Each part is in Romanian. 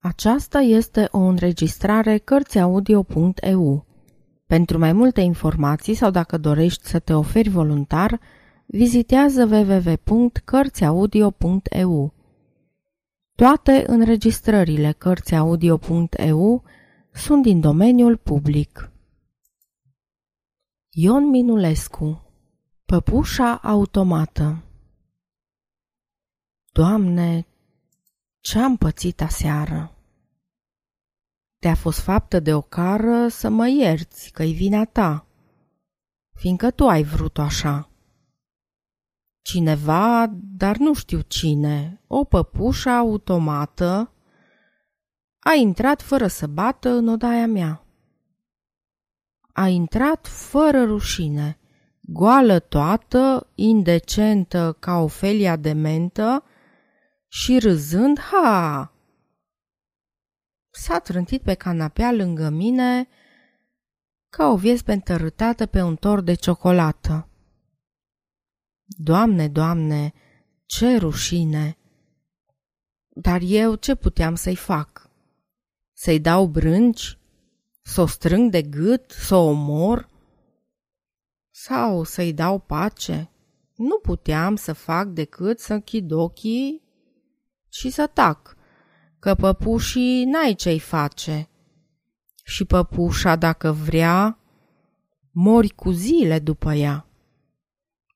Aceasta este o înregistrare Cărțiaudio.eu. Pentru mai multe informații sau dacă dorești să te oferi voluntar, vizitează www.cărțiaudio.eu. Toate înregistrările Cărțiaudio.eu sunt din domeniul public. Ion Minulescu Păpușa automată Doamne, ce-am pățit aseară? Te-a fost faptă de o cară să mă ierți că-i vina ta, fiindcă tu ai vrut-o așa. Cineva, dar nu știu cine, o păpușă automată, a intrat fără să bată în odaia mea. A intrat fără rușine, goală toată, indecentă ca Ofelia dementă, și râzând, ha! S-a trântit pe canapea lângă mine ca o viespe întărâtată pe un tor de ciocolată. Doamne, Doamne, ce rușine! Dar eu ce puteam să-i fac? Să-i dau brânci? Să o strâng de gât? Să o omor? Sau să-i dau pace? Nu puteam să fac decât să închid ochii și să tac, că păpușii n-ai ce-i face. Și păpușa, dacă vrea, mori cu zile după ea.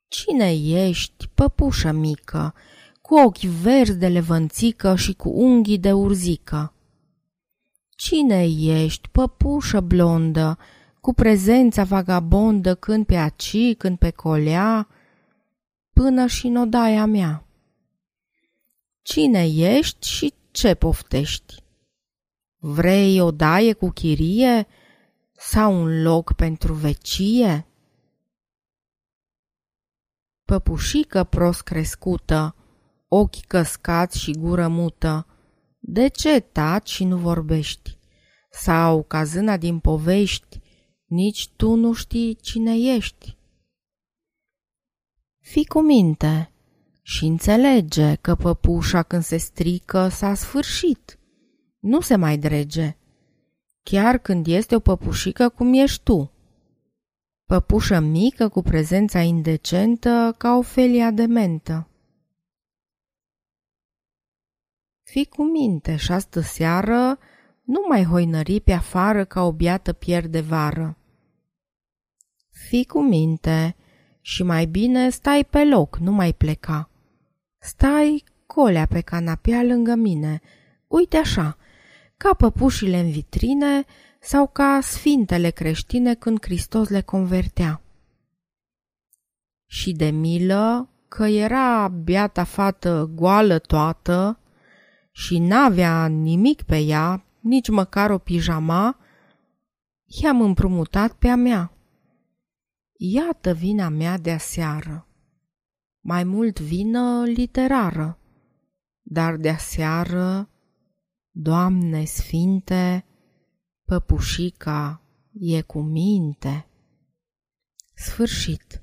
Cine ești, păpușă mică, cu ochi verzi de levănțică și cu unghii de urzică? Cine ești, păpușă blondă, cu prezența vagabondă când pe aci, când pe colea, până și în odaia mea? Cine ești și ce poftești? Vrei o daie cu chirie sau un loc pentru vecie? Păpușică prost crescută, ochi căscați și gură mută, de ce taci și nu vorbești? Sau, ca zâna din povești, nici tu nu știi cine ești? Fii cu minte, și înțelege că păpușa când se strică s-a sfârșit. Nu se mai drege. Chiar când este o păpușică cum ești tu. Păpușă mică cu prezența indecentă ca Ofelia dementă. Fii cu minte și astă seară nu mai hoinări pe afară ca o biată pierde vară. Fii cu minte și mai bine stai pe loc, nu mai pleca. Stai colea pe canapea lângă mine, uite așa, ca păpușile în vitrine sau ca sfintele creștine când Hristos le convertea. Și de milă că era beata fată goală toată și n-avea nimic pe ea, nici măcar o pijama, i-am împrumutat pe a mea. Iată vina mea de aseară mai mult vină literară, dar de aseară, Doamne Sfinte, păpușica e cu minte. Sfârșit.